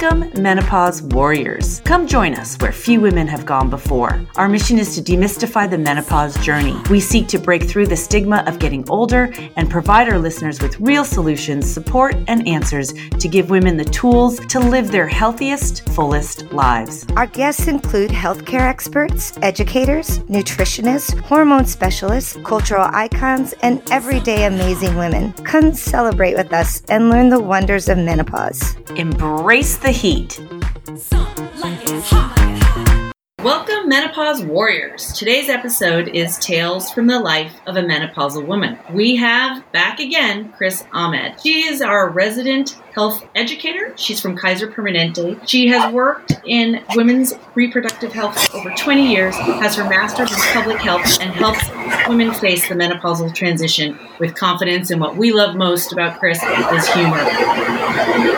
Welcome, Menopause Warriors. Come join us where few women have gone before. Our mission is to demystify the menopause journey. We seek to break through the stigma of getting older and provide our listeners with real solutions, support, and answers to give women the tools to live their healthiest, fullest lives. Our guests include healthcare experts, educators, nutritionists, hormone specialists, cultural icons, and everyday amazing women. Come celebrate with us and learn the wonders of menopause. Embrace the heat. Welcome, Menopause Warriors. Today's episode is Tales from the Life of a Menopausal Woman. We have back again Chris Ahmed. She is our resident health educator. She's from Kaiser Permanente. She has worked in women's reproductive health for over 20 years, has her master's in public health, and helps women face the menopausal transition with confidence. And what we love most about Chris is humor.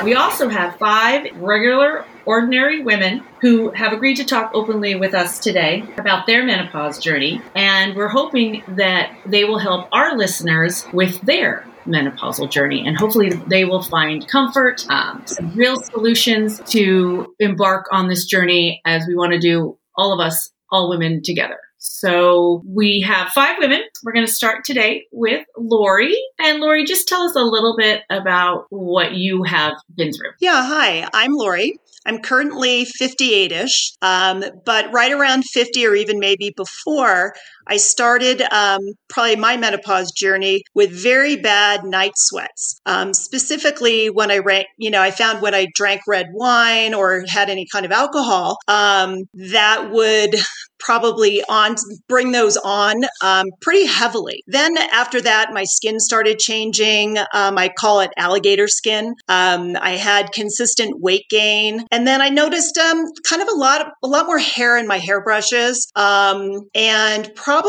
We also have five regular ordinary women who have agreed to talk openly with us today about their menopause journey. And we're hoping that they will help our listeners with their menopausal journey. And hopefully, they will find comfort, um, some real solutions to embark on this journey as we want to do, all of us, all women together. So we have five women. We're going to start today with Lori. And Lori, just tell us a little bit about what you have been through. Yeah, hi, I'm Lori. I'm currently 58 ish, um, but right around 50 or even maybe before, I started um, probably my menopause journey with very bad night sweats. Um, specifically, when I ran, you know, I found when I drank red wine or had any kind of alcohol, um, that would probably on bring those on um, pretty heavily. Then after that, my skin started changing. Um, I call it alligator skin. Um, I had consistent weight gain, and then I noticed kind of a lot of, a lot more hair in my hairbrushes. And probably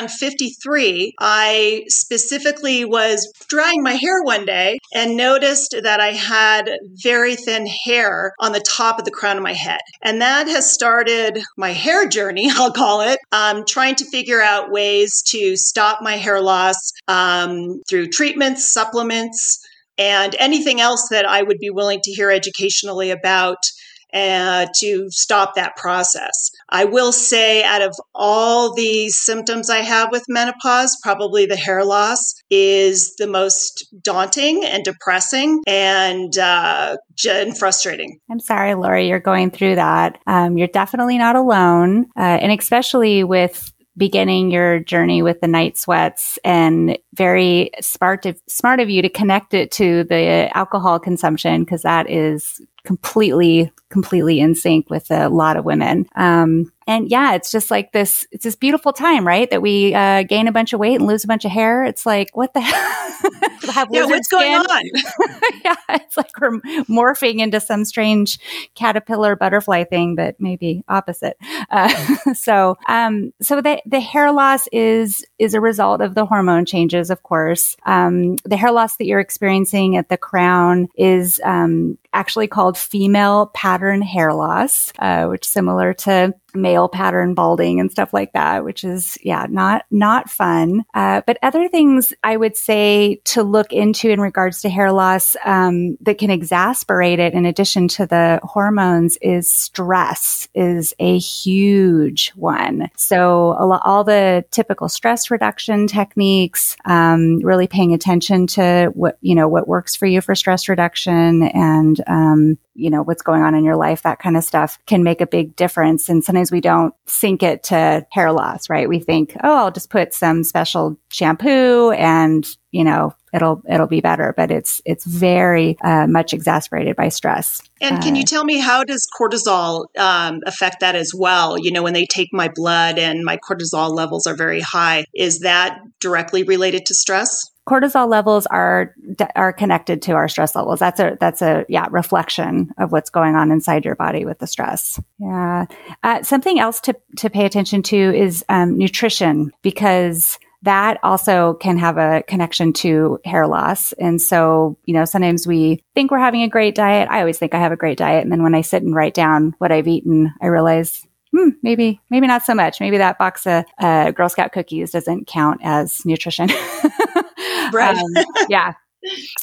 around 53, I specifically was drying my hair one day and noticed that I had very thin hair on the top of the crown of my head, and that has started my hair journey. I'll call it, um, trying to figure out ways to stop my hair loss um, through treatments, supplements, and anything else that I would be willing to hear educationally about uh, to stop that process. I will say, out of all the symptoms I have with menopause, probably the hair loss is the most daunting and depressing and, uh, and frustrating. I'm sorry, Lori, you're going through that. Um, you're definitely not alone. Uh, and especially with beginning your journey with the night sweats and very smart of, smart of you to connect it to the alcohol consumption because that is completely completely in sync with a lot of women um, and yeah, it's just like this, it's this beautiful time, right? That we uh, gain a bunch of weight and lose a bunch of hair. It's like, what the hell? yeah, what's skin? going on? yeah, it's like we're morphing into some strange caterpillar butterfly thing, but maybe opposite. Uh, so, um, so the, the hair loss is, is a result of the hormone changes, of course. Um, the hair loss that you're experiencing at the crown is, um, actually called female pattern hair loss, uh, which similar to male pattern balding and stuff like that, which is, yeah, not, not fun. Uh, but other things I would say to look into in regards to hair loss, um, that can exasperate it in addition to the hormones is stress is a huge one. So lot, all the typical stress reduction techniques, um, really paying attention to what, you know, what works for you for stress reduction and, um, you know, what's going on in your life, that kind of stuff can make a big difference. And sometimes we don't sync it to hair loss, right? We think, oh, I'll just put some special shampoo and, you know, it'll it'll be better but it's it's very uh, much exacerbated by stress and can you uh, tell me how does cortisol um, affect that as well you know when they take my blood and my cortisol levels are very high is that directly related to stress cortisol levels are are connected to our stress levels. That's a that's a yeah reflection of what's going on inside your body with the stress. Yeah. Uh, something else to to pay attention to is um, nutrition because that also can have a connection to hair loss. And so, you know, sometimes we think we're having a great diet. I always think I have a great diet. And then when I sit and write down what I've eaten, I realize hmm, maybe maybe not so much. Maybe that box of uh, Girl Scout cookies doesn't count as nutrition. right. Um, yeah.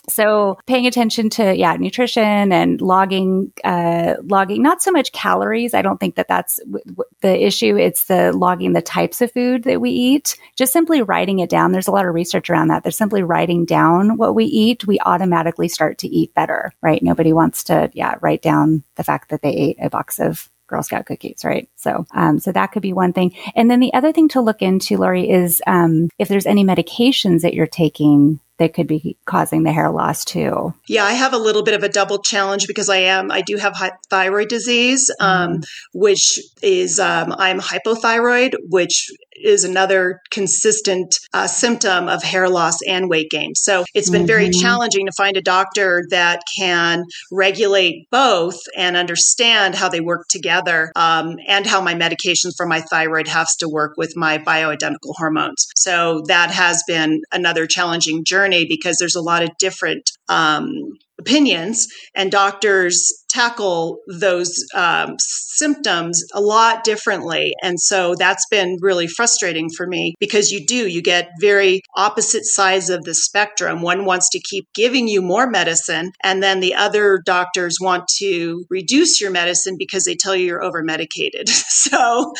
so paying attention to yeah nutrition and logging uh, logging not so much calories. I don't think that that's w- w- the issue. It's the logging the types of food that we eat. Just simply writing it down. There's a lot of research around that. There's simply writing down what we eat. We automatically start to eat better right? Nobody wants to yeah write down the fact that they ate a box of Girl Scout cookies, right? So, um, so that could be one thing. And then the other thing to look into, Lori, is um, if there's any medications that you're taking that could be causing the hair loss too. Yeah, I have a little bit of a double challenge because I am I do have thyroid disease, um, mm. which is um, I'm hypothyroid, which is another consistent uh, symptom of hair loss and weight gain. So it's been mm-hmm. very challenging to find a doctor that can regulate both and understand how they work together um, and how my medications for my thyroid has to work with my bioidentical hormones. So that has been another challenging journey journey because there's a lot of different um, opinions, and doctors tackle those um, symptoms a lot differently. And so that's been really frustrating for me because you do, you get very opposite sides of the spectrum. One wants to keep giving you more medicine, and then the other doctors want to reduce your medicine because they tell you you're over medicated. so,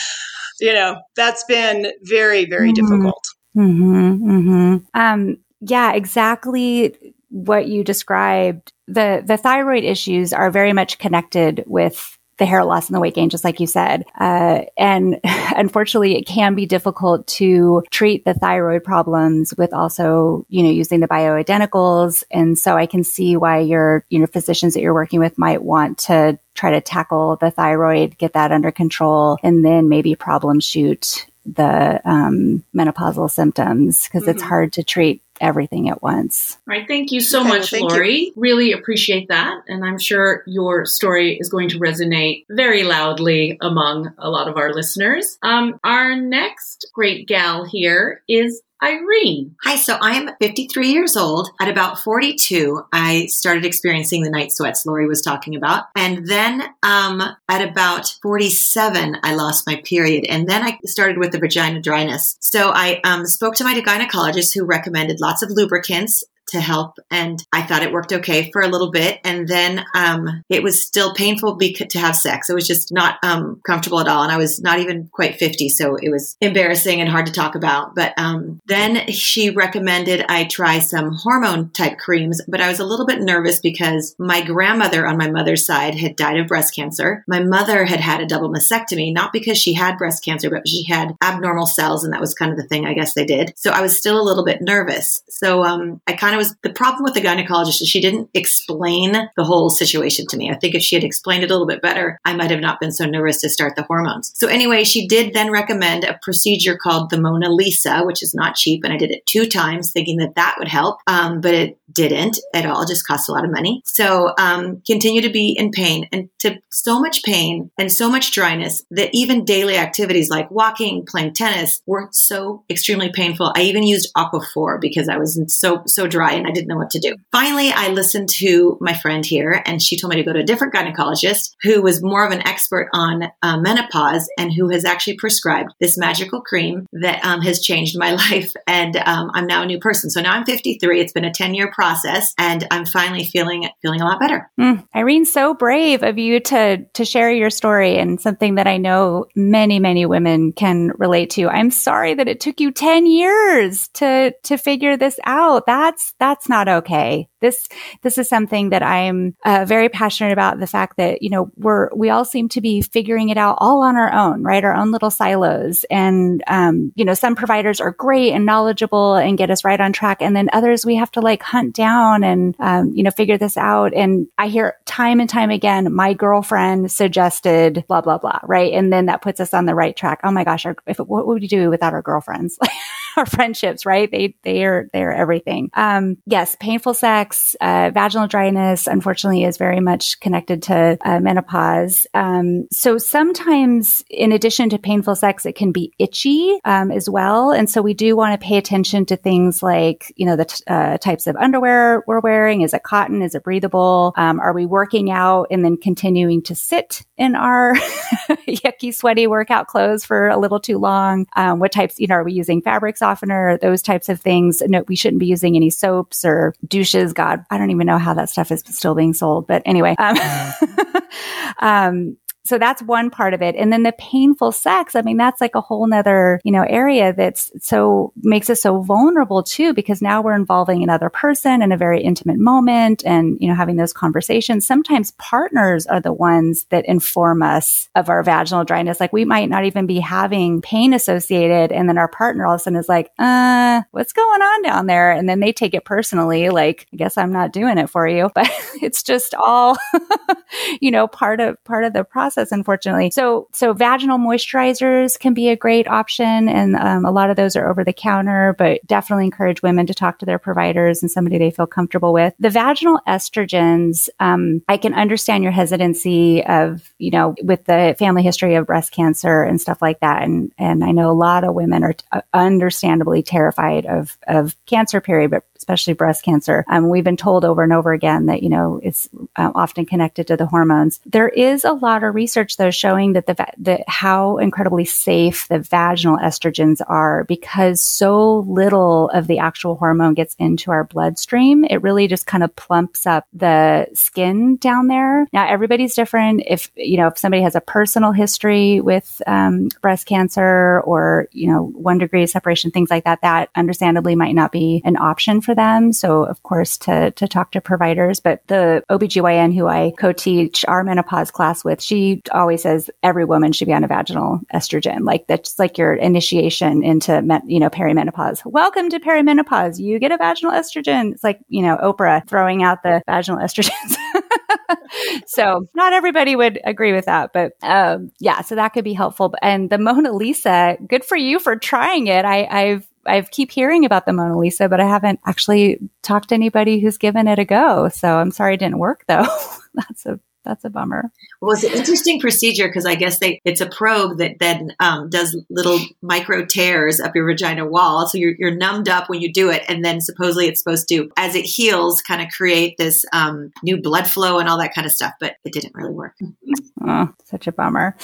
you know, that's been very, very mm-hmm. difficult. Mm-hmm, mm-hmm. Um, yeah, exactly what you described. The the thyroid issues are very much connected with the hair loss and the weight gain, just like you said. Uh, and unfortunately, it can be difficult to treat the thyroid problems with also, you know, using the bioidenticals. And so I can see why your, you know, physicians that you're working with might want to try to tackle the thyroid, get that under control, and then maybe problem shoot the um, menopausal symptoms because mm-hmm. it's hard to treat everything at once. All right. Thank you so okay, much, Lori. You. Really appreciate that. And I'm sure your story is going to resonate very loudly among a lot of our listeners. Um, our next great gal here is Irene. Hi, so I am 53 years old. At about 42, I started experiencing the night sweats Lori was talking about. And then um, at about 47, I lost my period. And then I started with the vagina dryness. So I um, spoke to my gynecologist who recommended lots of lubricants to help. And I thought it worked okay for a little bit. And then um, it was still painful to have sex. It was just not um, comfortable at all. And I was not even quite 50. So it was embarrassing and hard to talk about. But um, then she recommended I try some hormone type creams. But I was a little bit nervous because my grandmother on my mother's side had died of breast cancer. My mother had had a double mastectomy, not because she had breast cancer, but she had abnormal cells. And that was kind of the thing I guess they did. So I was still a little bit nervous. So um, I kind of was the problem with the gynecologist is she didn't explain the whole situation to me. I think if she had explained it a little bit better, I might have not been so nervous to start the hormones. So anyway, she did then recommend a procedure called the Mona Lisa, which is not cheap, and I did it two times, thinking that that would help, um, but it didn't at all. It just cost a lot of money. So um, continue to be in pain and to so much pain and so much dryness that even daily activities like walking, playing tennis were so extremely painful. I even used Aquaphor because I was so so dry and I didn't know what to do. Finally, I listened to my friend here and she told me to go to a different gynecologist who was more of an expert on uh, menopause and who has actually prescribed this magical cream that um, has changed my life. And um, I'm now a new person. So now I'm 53. It's been a 10 year process and I'm finally feeling feeling a lot better. Mm, Irene, so brave of you to to share your story and something that I know many, many women can relate to. I'm sorry that it took you 10 years to to figure this out. That's that's not okay. This, this is something that I'm uh, very passionate about the fact that, you know, we're, we all seem to be figuring it out all on our own, right? Our own little silos. And, um, you know, some providers are great and knowledgeable and get us right on track. And then others we have to like hunt down and, um, you know, figure this out. And I hear time and time again, my girlfriend suggested blah, blah, blah, right? And then that puts us on the right track. Oh my gosh, our, if, what would we do without our girlfriends? our friendships, right? They, they are, they are everything. Um, yes, painful sex, uh, vaginal dryness, unfortunately, is very much connected to uh, menopause. Um, so sometimes, in addition to painful sex, it can be itchy um, as well. And so we do want to pay attention to things like, you know, the t- uh, types of underwear we're wearing. Is it cotton? Is it breathable? Um, are we working out and then continuing to sit in our yucky, sweaty workout clothes for a little too long? Um, what types, you know, are we using fabrics softener, those types of things. No, we shouldn't be using any soaps or douches. God, I don't even know how that stuff is still being sold. But anyway, um, um, so that's one part of it. And then the painful sex, I mean, that's like a whole nother, you know, area that's so makes us so vulnerable too, because now we're involving another person in a very intimate moment and, you know, having those conversations. Sometimes partners are the ones that inform us of our vaginal dryness. Like we might not even be having pain associated. And then our partner all of a sudden is like, uh, what's going on down there? And then they take it personally. Like, I guess I'm not doing it for you, but it's just all, you know, part of, part of the process process, unfortunately. So, so vaginal moisturizers can be a great option. And um, a lot of those are over the counter, but definitely encourage women to talk to their providers and somebody they feel comfortable with. The vaginal estrogens, um, I can understand your hesitancy of, you know, with the family history of breast cancer and stuff like that. And, and I know a lot of women are t- uh, understandably terrified of, of cancer period, but especially breast cancer. Um, we've been told over and over again that, you know, it's uh, often connected to the hormones. There is a lot of research though showing that the, that how incredibly safe the vaginal estrogens are because so little of the actual hormone gets into our bloodstream. It really just kind of plumps up the skin down there. Now everybody's different. If, you know, if somebody has a personal history with um, breast cancer or, you know, one degree of separation, things like that, that understandably might not be an option for them. So of course to, to talk to providers, but the OBGYN who I co-teach our menopause class with, she always says every woman should be on a vaginal estrogen. Like that's like your initiation into, you know, perimenopause. Welcome to perimenopause. You get a vaginal estrogen. It's like, you know, Oprah throwing out the vaginal estrogens. so not everybody would agree with that, but um, yeah, so that could be helpful. And the Mona Lisa, good for you for trying it. I, I've I keep hearing about the Mona Lisa, but I haven't actually talked to anybody who's given it a go. So I'm sorry it didn't work though. that's a that's a bummer. Well, it's an interesting procedure because I guess they it's a probe that then um, does little micro tears up your vagina wall, so you're, you're numbed up when you do it, and then supposedly it's supposed to, as it heals, kind of create this um, new blood flow and all that kind of stuff. But it didn't really work. Oh, such a bummer.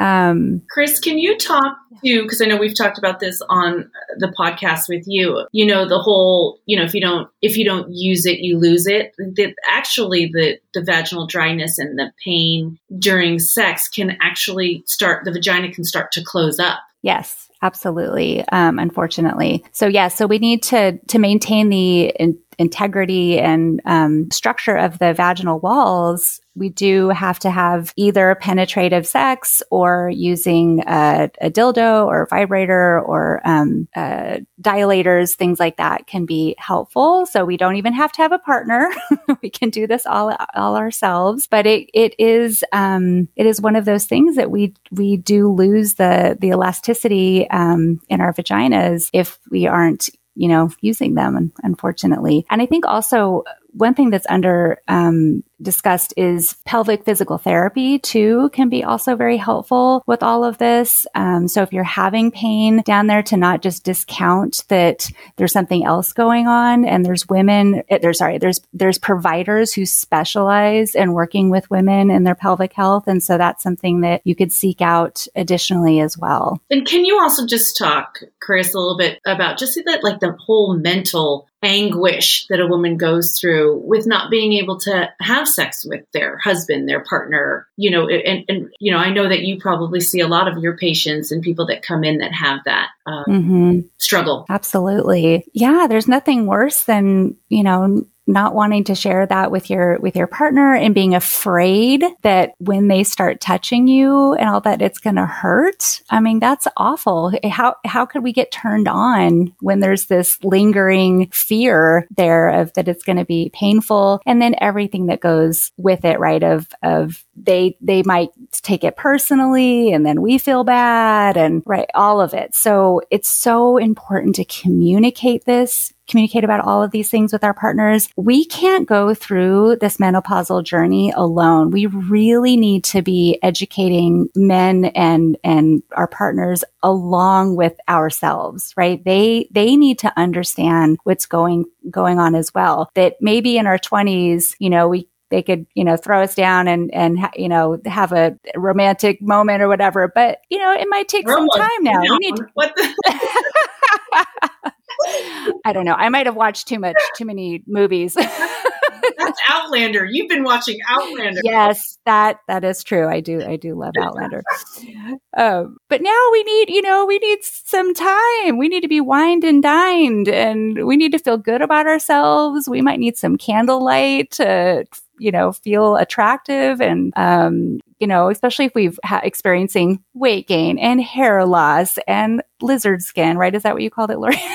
Um, Chris, can you talk to, because I know we've talked about this on the podcast with you, you know, the whole, you know, if you don't, if you don't use it, you lose it. That actually the, the vaginal dryness and the pain during sex can actually start, the vagina can start to close up. Yes absolutely um, unfortunately so yeah so we need to to maintain the in- integrity and um, structure of the vaginal walls we do have to have either penetrative sex or using a, a dildo or vibrator or um, uh, dilators, things like that can be helpful. So we don't even have to have a partner. we can do this all, all ourselves. But it, it is um, it is one of those things that we we do lose the the elasticity um, in our vaginas if we aren't you know, using them, unfortunately. And I think also one thing that's under um, discussed is pelvic physical therapy too can be also very helpful with all of this. Um, so if you're having pain down there, to not just discount that there's something else going on, and there's women, eh, there's sorry, there's there's providers who specialize in working with women in their pelvic health, and so that's something that you could seek out additionally as well. And can you also just talk, Chris, a little bit about just that like the whole mental anguish that a woman goes through with not being able to have sex with their husband, their partner, you know, and, and you know, I know that you probably see a lot of your patients and people that come in that have that um, mm-hmm. struggle. Absolutely. Yeah. There's nothing worse than, you know, not wanting to share that with your with your partner and being afraid that when they start touching you and all that it's going to hurt. I mean that's awful. How how could we get turned on when there's this lingering fear there of that it's going to be painful? And then everything that goes with it right of of they they might take it personally and then we feel bad and right all of it so it's so important to communicate this communicate about all of these things with our partners. We can't go through this menopausal journey alone. We really need to be educating men and, and our partners along with ourselves, right? They, they need to understand what's going, going on as well. That maybe in our twenties, you know, we they could, you know, throw us down and, and, you know, have a romantic moment or whatever. But, you know, it might take some time now. You need to- what the- I don't know. I might have watched too much, too many movies. That's Outlander. You've been watching Outlander. Yes, that that is true. I do. I do love Outlander. Um, but now we need, you know, we need some time. We need to be wined and dined, and we need to feel good about ourselves. We might need some candlelight to you know feel attractive and um, you know especially if we've ha- experiencing weight gain and hair loss and lizard skin right? Is that what you called it lori?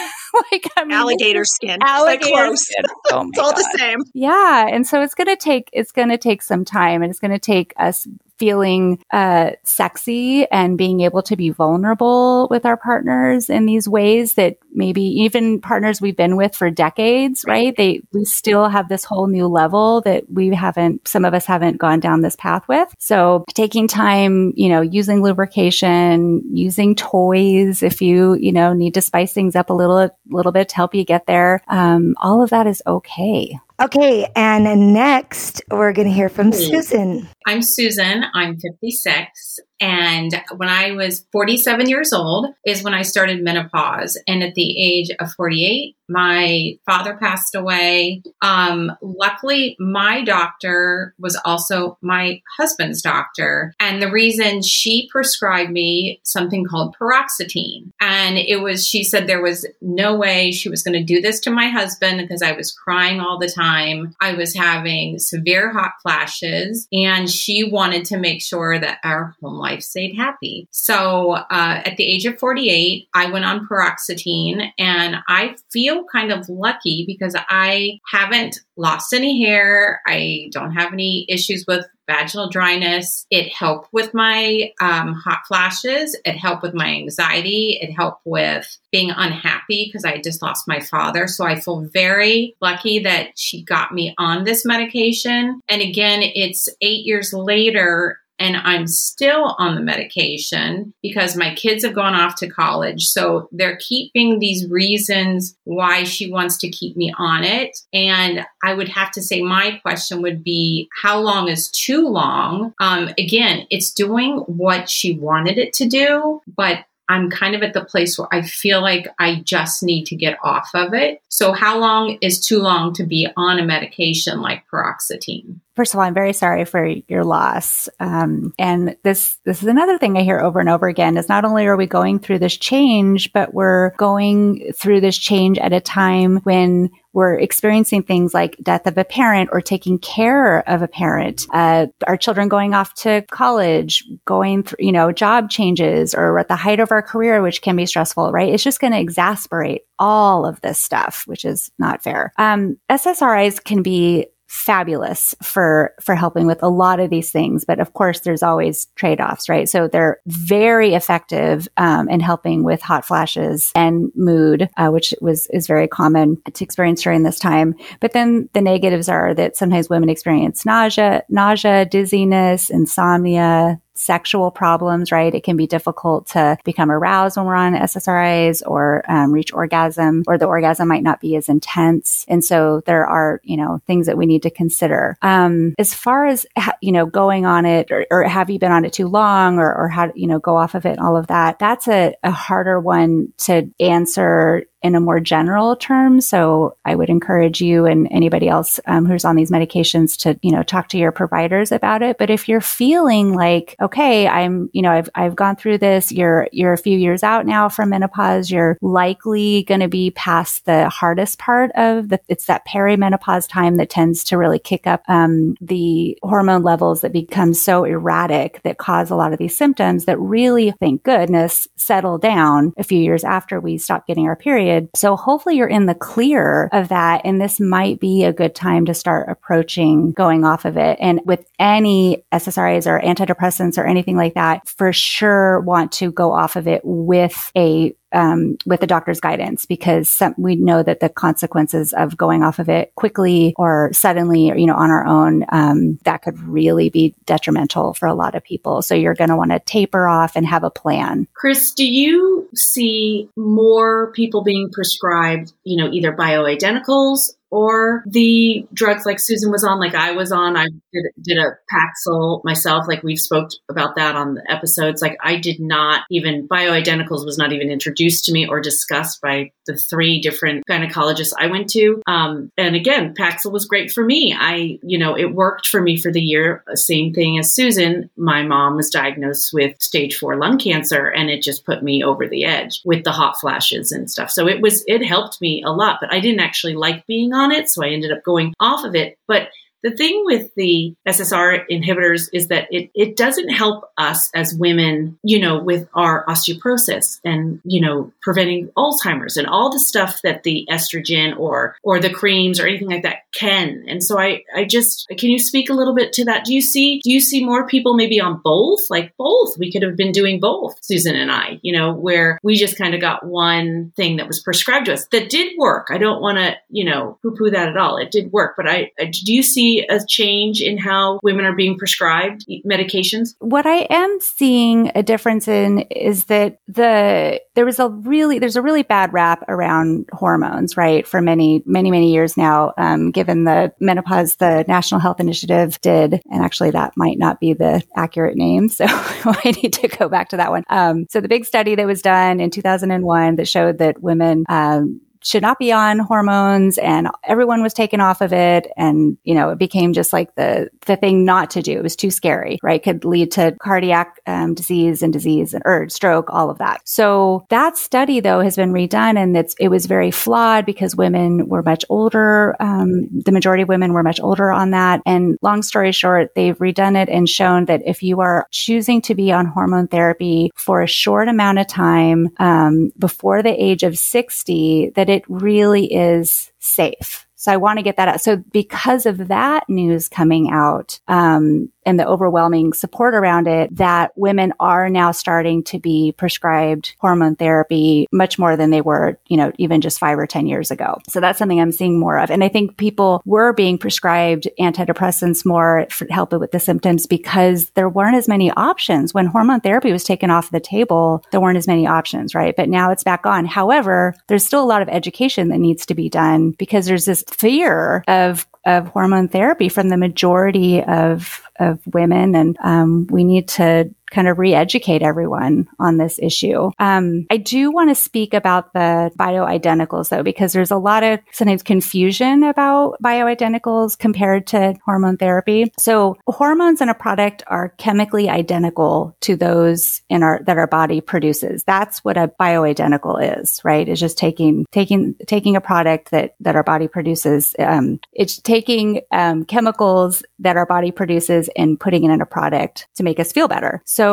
Like I mean, alligator skin. Alligator skin. Oh it's all God. the same. Yeah and so it's gonna take it's gonna take some time and it's gonna take us feeling uh, sexy and being able to be vulnerable with our partners in these ways that maybe even partners we've been with for decades, right? They we still have this whole new level that we haven't some of us haven't gone down this path with. So taking time, you know, using lubrication, using toys if you, you know, need to spice things up a little a little bit to help you get there. Um, all of that is okay. Okay, and next we're going to hear from Susan. I'm Susan. I'm 56. And when I was 47 years old is when I started menopause. And at the age of 48, my father passed away. Um, luckily, my doctor was also my husband's doctor. And the reason she prescribed me something called paroxetine. And it was, she said there was no way she was going to do this to my husband because I was crying all the time. I was having severe hot flashes. And she wanted to make sure that our home life stayed happy. So uh, at the age of 48, I went on paroxetine and I feel kind of lucky because I haven't lost any hair. I don't have any issues with vaginal dryness. It helped with my um, hot flashes. It helped with my anxiety. It helped with being unhappy because I just lost my father. So I feel very lucky that she got me on this medication. And again, it's eight years later and I'm still on the medication because my kids have gone off to college. So they're keeping these reasons why she wants to keep me on it. And I would have to say, my question would be, how long is too long? Um, again, it's doing what she wanted it to do, but I'm kind of at the place where I feel like I just need to get off of it. So, how long is too long to be on a medication like paroxetine? First of all, I'm very sorry for your loss. Um, and this this is another thing I hear over and over again: is not only are we going through this change, but we're going through this change at a time when we're experiencing things like death of a parent or taking care of a parent, uh, our children going off to college, going through, you know, job changes or at the height of our career, which can be stressful, right? It's just going to exasperate all of this stuff, which is not fair. Um, SSRIs can be fabulous for for helping with a lot of these things but of course there's always trade-offs right? So they're very effective um, in helping with hot flashes and mood uh, which was is very common to experience during this time. But then the negatives are that sometimes women experience nausea nausea dizziness insomnia sexual problems, right? It can be difficult to become aroused when we're on SSRIs or um, reach orgasm, or the orgasm might not be as intense. And so there are, you know, things that we need to consider. Um, as far as, you know, going on it or, or, have you been on it too long or, or how, you know, go off of it and all of that, that's a, a harder one to answer in a more general term. So I would encourage you and anybody else um, who's on these medications to, you know, talk to your providers about it. But if you're feeling like, okay, I'm, you know, I've, I've gone through this, you're, you're a few years out now from menopause, you're likely going to be past the hardest part of the, it's that perimenopause time that tends to really kick up um, the hormone levels that become so erratic that cause a lot of these symptoms that really, thank goodness, settle down a few years after we stop getting our period So hopefully you're in the clear of that. And this might be a good time to start approaching going off of it. And with any SSRIs or antidepressants or anything like that, for sure want to go off of it with a um, with the doctor's guidance because some, we know that the consequences of going off of it quickly or suddenly, or, you know, on our own, um, that could really be detrimental for a lot of people. So you're going to want to taper off and have a plan. Chris, do you see more people being prescribed, you know, either bioidenticals or the drugs like Susan was on, like I was on. I did, did a Paxil myself, like we've spoke about that on the episodes. Like I did not even bioidenticals was not even introduced to me or discussed by the three different gynecologists I went to. Um, and again, Paxil was great for me. I, you know, it worked for me for the year. Same thing as Susan. My mom was diagnosed with stage four lung cancer, and it just put me over the edge with the hot flashes and stuff. So it was, it helped me a lot, but I didn't actually like being on it. So I ended up going off of it. But the thing with the SSR inhibitors is that it, it doesn't help us as women, you know, with our osteoporosis and, you know, preventing Alzheimer's and all the stuff that the estrogen or, or the creams or anything like that can. And so I, I just, can you speak a little bit to that? Do you see, do you see more people maybe on both? Like both? We could have been doing both, Susan and I, you know, where we just kind of got one thing that was prescribed to us that did work. I don't want to, you know, poo poo that at all. It did work. But I, I do you see a change in how women are being prescribed medications? What I am seeing a difference in is that the there was a really there's a really bad rap around hormones, right? For many many many years now, um, given the menopause, the National Health Initiative did, and actually that might not be the accurate name, so I need to go back to that one. Um, so the big study that was done in 2001 that showed that women um, should not be on hormones and everyone was taken off of it. And, you know, it became just like the, the thing not to do. It was too scary, right? Could lead to cardiac um, disease and disease and, or stroke, all of that. So that study though has been redone and it's, it was very flawed because women were much older. Um, the majority of women were much older on that. And long story short, they've redone it and shown that if you are choosing to be on hormone therapy for a short amount of time, um, before the age of 60, that it it really is safe. So I want to get that out. So because of that news coming out, um, and the overwhelming support around it that women are now starting to be prescribed hormone therapy much more than they were, you know, even just five or 10 years ago. So that's something I'm seeing more of. And I think people were being prescribed antidepressants more for help with the symptoms because there weren't as many options. When hormone therapy was taken off the table, there weren't as many options, right? But now it's back on. However, there's still a lot of education that needs to be done because there's this fear of of hormone therapy from the majority of of women, and um, we need to kind of re-educate everyone on this issue. Um, I do want to speak about the bioidenticals though, because there's a lot of sometimes confusion about bioidenticals compared to hormone therapy. So hormones in a product are chemically identical to those in our that our body produces. That's what a bioidentical is, right? It's just taking taking taking a product that that our body produces. Um, it's taking um, chemicals that our body produces and putting it in a product to make us feel better. So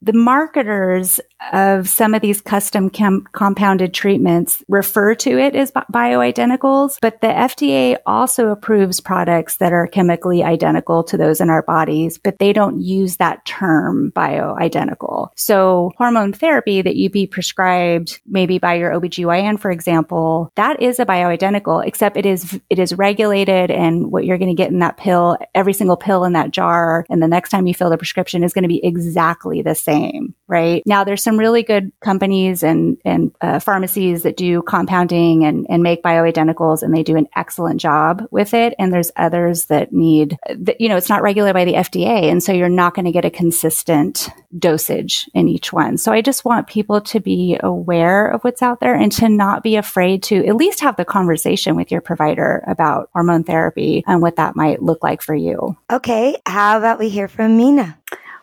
the marketers of some of these custom compounded treatments refer to it as bioidenticals, but the FDA also approves products that are chemically identical to those in our bodies, but they don't use that term bioidentical. So hormone therapy that you be prescribed maybe by your OBGYN, for example, that is a bioidentical, except it is, it is regulated and what you're going to get in that pill, every single pill in that jar. And the next time you fill the prescription is going to be exactly the same, right? Now there's some really good companies and, and uh, pharmacies that do compounding and, and make bioidenticals and they do an excellent job with it. And there's others that need, that, you know, it's not regulated by the FDA. And so you're not going to get a consistent dosage in each one. So I just want people to be aware of what's out there and to not be afraid to at least have the conversation with your provider about hormone therapy and what that might look like for you. Okay. How about we hear from Mina?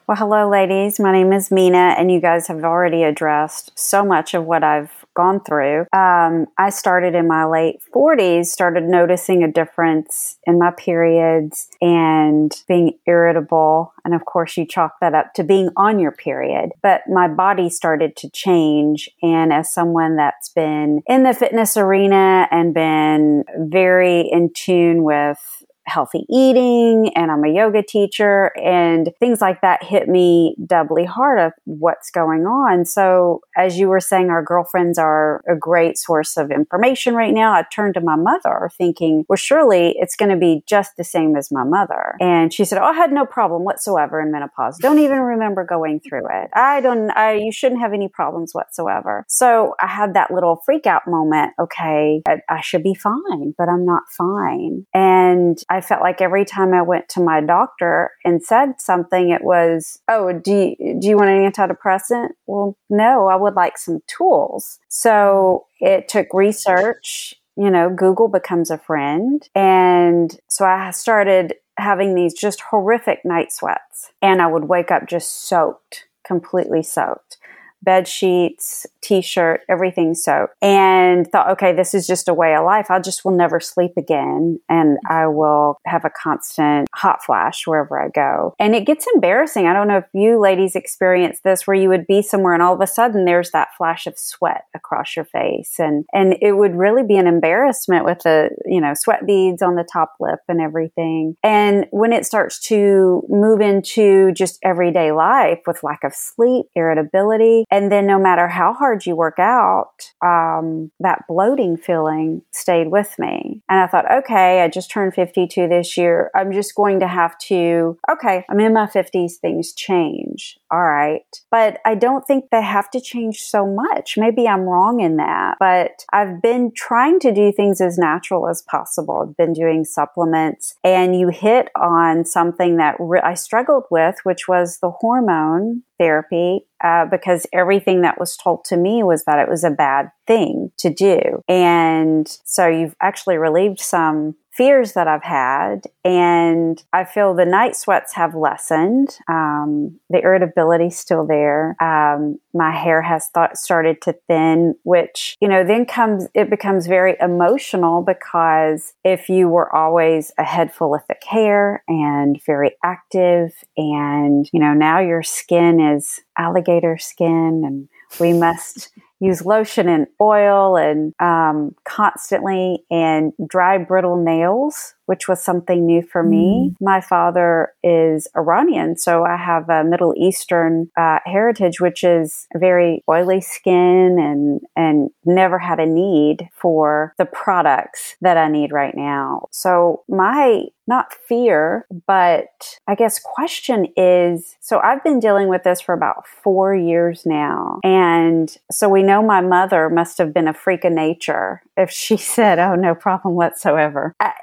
Well, hello, ladies. My name is Mina, and you guys have already addressed so much of what I've gone through. Um, I started in my late 40s, started noticing a difference in my periods and being irritable. And of course, you chalk that up to being on your period. But my body started to change. And as someone that's been in the fitness arena and been very in tune with healthy eating and I'm a yoga teacher and things like that hit me doubly hard of what's going on. So as you were saying, our girlfriends are a great source of information right now. I turned to my mother thinking, well, surely it's going to be just the same as my mother. And she said, oh, I had no problem whatsoever in menopause. Don't even remember going through it. I don't, I, you shouldn't have any problems whatsoever. So I had that little freak out moment. Okay. I, I should be fine, but I'm not fine. And I felt like every time I went to my doctor and said something, it was, oh, do you, do you want an antidepressant? Well, no, I would like some tools. So it took research. You know, Google becomes a friend. And so I started having these just horrific night sweats. And I would wake up just soaked, completely soaked bed sheets, t-shirt, everything soaked and thought, okay, this is just a way of life. I just will never sleep again and I will have a constant hot flash wherever I go. And it gets embarrassing. I don't know if you ladies experience this where you would be somewhere and all of a sudden there's that flash of sweat across your face and and it would really be an embarrassment with the, you know, sweat beads on the top lip and everything. And when it starts to move into just everyday life with lack of sleep, irritability, and then no matter how hard you work out, um, that bloating feeling stayed with me. And I thought, okay, I just turned 52 this year. I'm just going to have to, okay, I'm in my 50s, things change. All right. But I don't think they have to change so much. Maybe I'm wrong in that, but I've been trying to do things as natural as possible. I've been doing supplements and you hit on something that re- I struggled with, which was the hormone therapy uh, because everything that was told to me was that it was a bad thing to do. And so you've actually relieved some fears that I've had. And I feel the night sweats have lessened. Um, the irritability still there. Um, my hair has started to thin, which, you know, then comes, it becomes very emotional because if you were always a head full of thick hair and very active and, you know, now your skin is alligator skin and we must use lotion and oil and um, constantly and dry brittle nails which was something new for me. Mm. My father is Iranian, so I have a Middle Eastern uh, heritage, which is very oily skin and and never had a need for the products that I need right now. So my not fear, but I guess question is so I've been dealing with this for about four years now. And so we know my mother must have been a freak of nature if she said, oh, no problem whatsoever. I,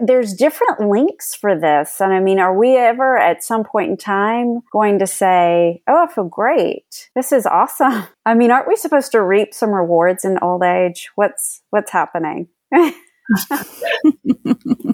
there's different links for this. And I mean, are we ever at some point in time going to say, Oh, I feel great. This is awesome. I mean, aren't we supposed to reap some rewards in old age? What's, what's happening?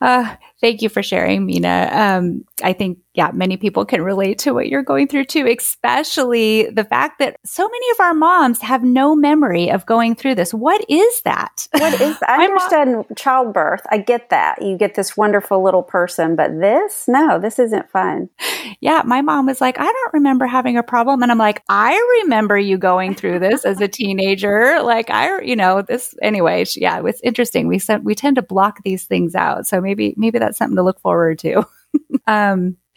uh, thank you for sharing, Mina. Um, I think yeah, many people can relate to what you're going through too, especially the fact that so many of our moms have no memory of going through this. What is that? What is I understand mom- childbirth. I get that. You get this wonderful little person, but this, no, this isn't fun. Yeah, my mom was like, I don't remember having a problem. And I'm like, I remember you going through this as a teenager. Like I, you know, this anyway, yeah, it was interesting. We said we tend to block these things out. So maybe, maybe maybe that's something to look forward to. um,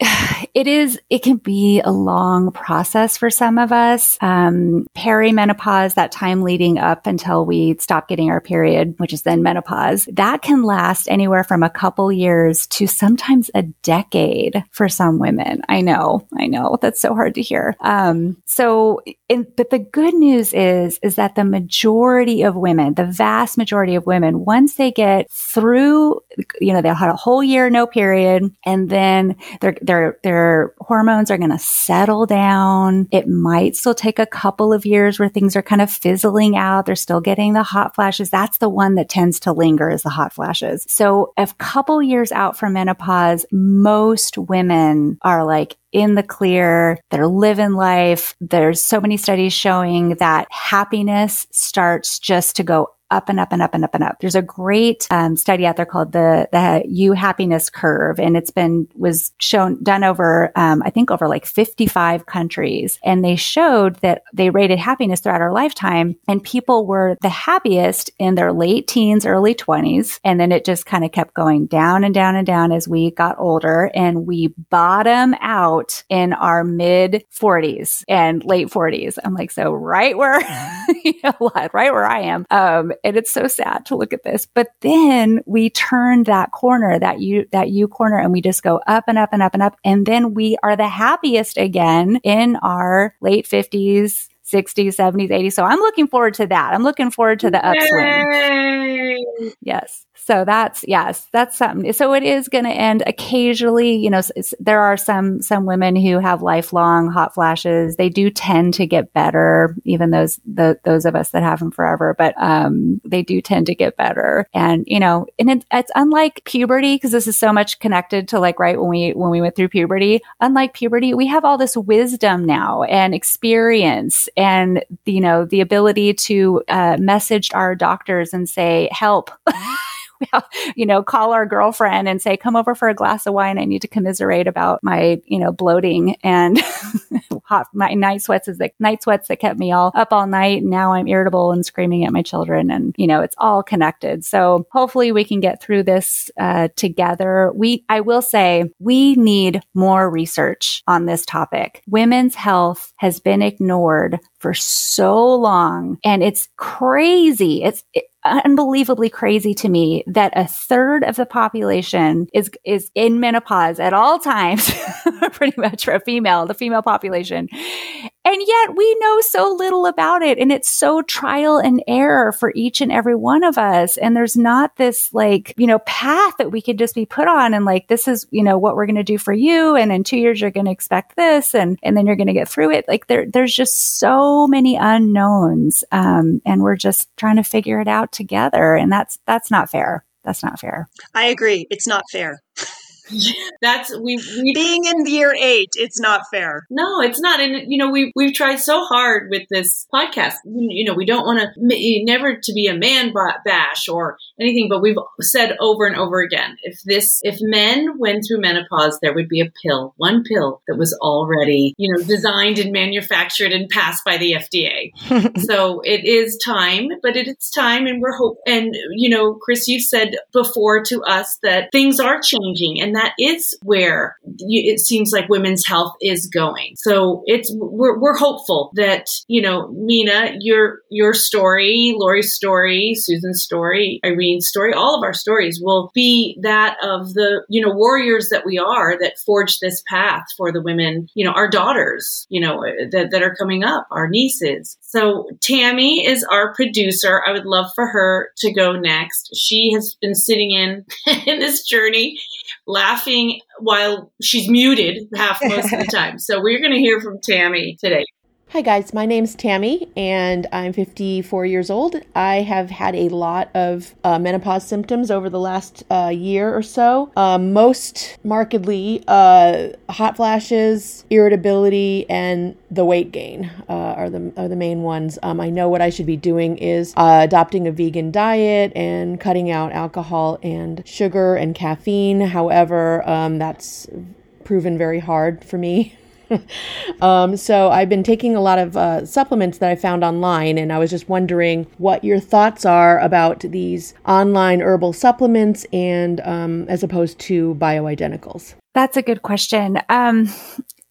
it is, it can be a long process for some of us. Um, perimenopause, that time leading up until we stop getting our period, which is then menopause, that can last anywhere from a couple years to sometimes a decade for some women. I know, I know that's so hard to hear. Um, so, in, but the good news is, is that the majority of women, the vast majority of women, once they get through, you know, they'll have a whole year, no period, and then they're they're, their hormones are going to settle down. It might still take a couple of years where things are kind of fizzling out. They're still getting the hot flashes. That's the one that tends to linger is the hot flashes. So a couple years out from menopause, most women are like in the clear. They're living life. There's so many studies showing that happiness starts just to go up and up and up and up and up. There's a great um, study out there called the the U happiness curve, and it's been was shown done over um, I think over like 55 countries, and they showed that they rated happiness throughout our lifetime, and people were the happiest in their late teens, early 20s, and then it just kind of kept going down and down and down as we got older, and we bottom out in our mid 40s and late 40s. I'm like, so right where, you know, right where I am. Um, and it's so sad to look at this. But then we turn that corner, that you, that you corner, and we just go up and up and up and up. And then we are the happiest again in our late 50s, 60s, 70s, 80s. So I'm looking forward to that. I'm looking forward to the upswing. Yes. So that's yes, that's something. So it is going to end occasionally. You know, there are some some women who have lifelong hot flashes. They do tend to get better, even those the, those of us that have them forever. But um, they do tend to get better. And you know, and it, it's unlike puberty because this is so much connected to like right when we when we went through puberty. Unlike puberty, we have all this wisdom now and experience, and you know, the ability to uh, message our doctors and say help. you know, call our girlfriend and say, come over for a glass of wine. I need to commiserate about my, you know, bloating and hot, my night sweats is the night sweats that kept me all up all night. And now I'm irritable and screaming at my children. And, you know, it's all connected. So hopefully we can get through this uh, together. We, I will say we need more research on this topic. Women's health has been ignored for so long and it's crazy. It's, it, unbelievably crazy to me that a third of the population is is in menopause at all times, pretty much for a female, the female population. And yet we know so little about it. And it's so trial and error for each and every one of us. And there's not this like, you know, path that we could just be put on and like, this is, you know, what we're going to do for you. And in two years, you're going to expect this and, and then you're going to get through it. Like there, there's just so many unknowns. Um, and we're just trying to figure it out together. And that's, that's not fair. That's not fair. I agree. It's not fair. That's we, we being in year eight. It's not fair. No, it's not. And you know, we we've tried so hard with this podcast. You know, we don't want to eh, never to be a man bash or anything, but we've said over and over again, if this if men went through menopause, there would be a pill, one pill that was already you know designed and manufactured and passed by the FDA. so it is time, but it, it's time, and we're hope. And you know, Chris, you've said before to us that things are changing and that is where you, it seems like women's health is going. So it's we're, we're hopeful that you know, Mina, your your story, Lori's story, Susan's story, Irene's story, all of our stories will be that of the you know warriors that we are that forged this path for the women, you know, our daughters, you know, that that are coming up, our nieces. So Tammy is our producer. I would love for her to go next. She has been sitting in in this journey laughing while she's muted half most of the time. So we're going to hear from Tammy today. Hi, guys. My name's Tammy, and I'm 54 years old. I have had a lot of uh, menopause symptoms over the last uh, year or so. Um, most markedly, uh, hot flashes, irritability, and the weight gain uh, are the are the main ones. Um, I know what I should be doing is uh, adopting a vegan diet and cutting out alcohol and sugar and caffeine. However, um, that's proven very hard for me. um, so I've been taking a lot of uh, supplements that I found online, and I was just wondering what your thoughts are about these online herbal supplements and um, as opposed to bioidenticals. That's a good question. Um,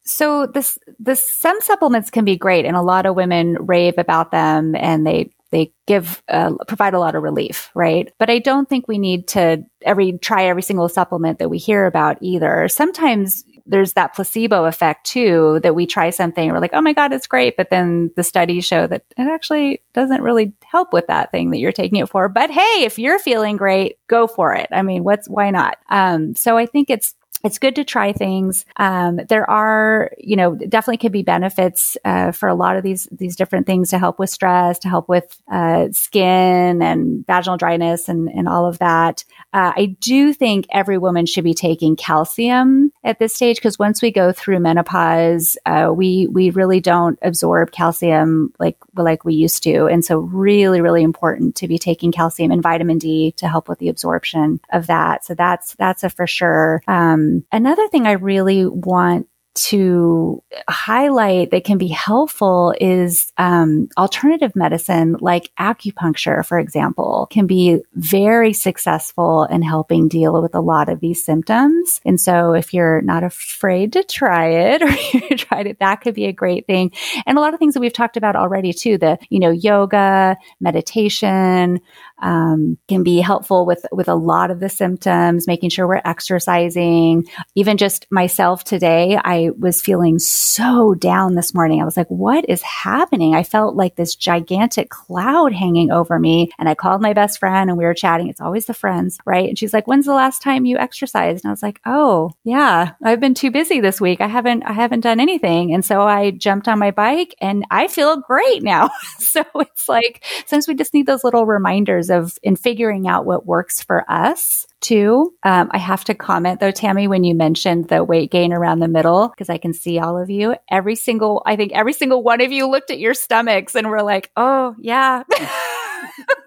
so this, this, some supplements can be great, and a lot of women rave about them, and they they give uh, provide a lot of relief right but i don't think we need to every try every single supplement that we hear about either sometimes there's that placebo effect too that we try something we're like oh my god it's great. But then the studies show that it actually doesn't really help with that thing that you're taking it for. But hey if you're feeling great go for it. I mean what's why not? Um, so i think it's it's good to try things. Um, there are, you know, definitely could be benefits uh, for a lot of these these different things to help with stress, to help with uh, skin and vaginal dryness, and and all of that. Uh, I do think every woman should be taking calcium at this stage because once we go through menopause, uh, we we really don't absorb calcium like like we used to, and so really really important to be taking calcium and vitamin D to help with the absorption of that. So that's that's a for sure. Um, another thing I really want to highlight that can be helpful is um, alternative medicine, like acupuncture, for example, can be very successful in helping deal with a lot of these symptoms. And so, if you're not afraid to try it or you tried it, that could be a great thing. And a lot of things that we've talked about already, too the, you know, yoga, meditation, um, can be helpful with with a lot of the symptoms. Making sure we're exercising. Even just myself today, I was feeling so down this morning. I was like, "What is happening?" I felt like this gigantic cloud hanging over me, and I called my best friend, and we were chatting. It's always the friends, right? And she's like, "When's the last time you exercised?" And I was like, "Oh, yeah, I've been too busy this week. I haven't I haven't done anything." And so I jumped on my bike, and I feel great now. so it's like sometimes we just need those little reminders of in figuring out what works for us too. Um, I have to comment though, Tammy, when you mentioned the weight gain around the middle, because I can see all of you. Every single, I think every single one of you looked at your stomachs and were like, oh, yeah.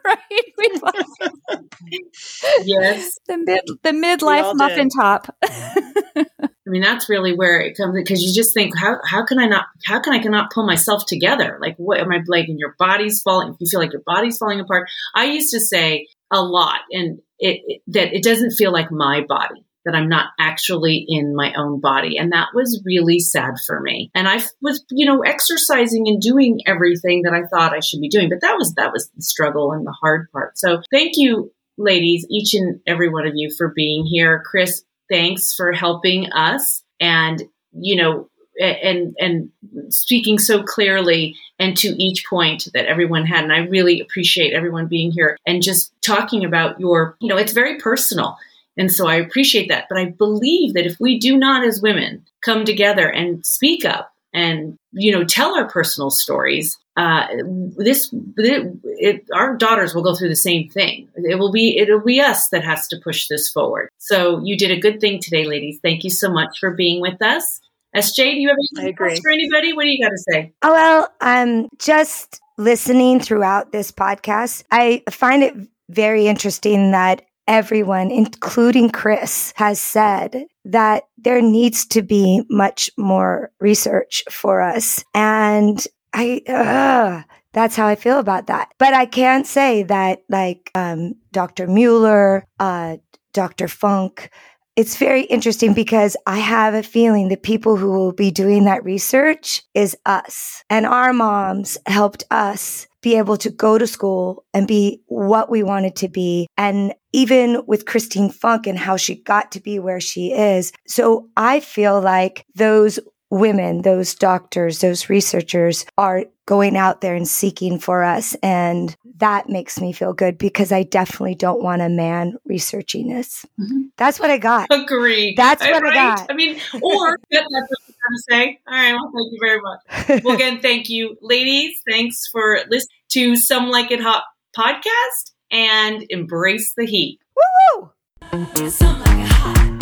right? yes. The mid, the midlife muffin top. I mean, that's really where it comes because you just think, how, how can I not, how can I cannot pull myself together? Like, what am I like? And your body's falling, you feel like your body's falling apart. I used to say a lot and it, it, that it doesn't feel like my body, that I'm not actually in my own body. And that was really sad for me. And I was, you know, exercising and doing everything that I thought I should be doing. But that was, that was the struggle and the hard part. So thank you, ladies, each and every one of you for being here. Chris, thanks for helping us and you know and and speaking so clearly and to each point that everyone had. And i really appreciate everyone being here and just talking about your you know it's very personal. And so i appreciate that. But i believe that if we do not as women come together and speak up and you know tell our personal stories uh, this it, it, our daughters will go through the same thing. It will be it'll be us that has to push this forward. So you did a good thing today ladies. Thank you so much for being with us. Sj do you have anything for anybody? What do you got to say? Oh well i'm just listening throughout this podcast. I find it very interesting that everyone, including Chris, has said that there needs to be much more research for us. And I, uh, that's how I feel about that. But I can't say that, like um, Dr. Mueller, uh, Dr. Funk, it's very interesting because I have a feeling the people who will be doing that research is us. And our moms helped us be able to go to school and be what we wanted to be. And even with Christine Funk and how she got to be where she is. So I feel like those women, those doctors, those researchers are going out there and seeking for us. And that makes me feel good because I definitely don't want a man researching this. Mm-hmm. That's what I got. Agree. That's what right? I got. I mean, or that's what trying to say. All right. Well, thank you very much. well, again, thank you, ladies. Thanks for listening to Some Like It Hot podcast and embrace the heat. Woo woo!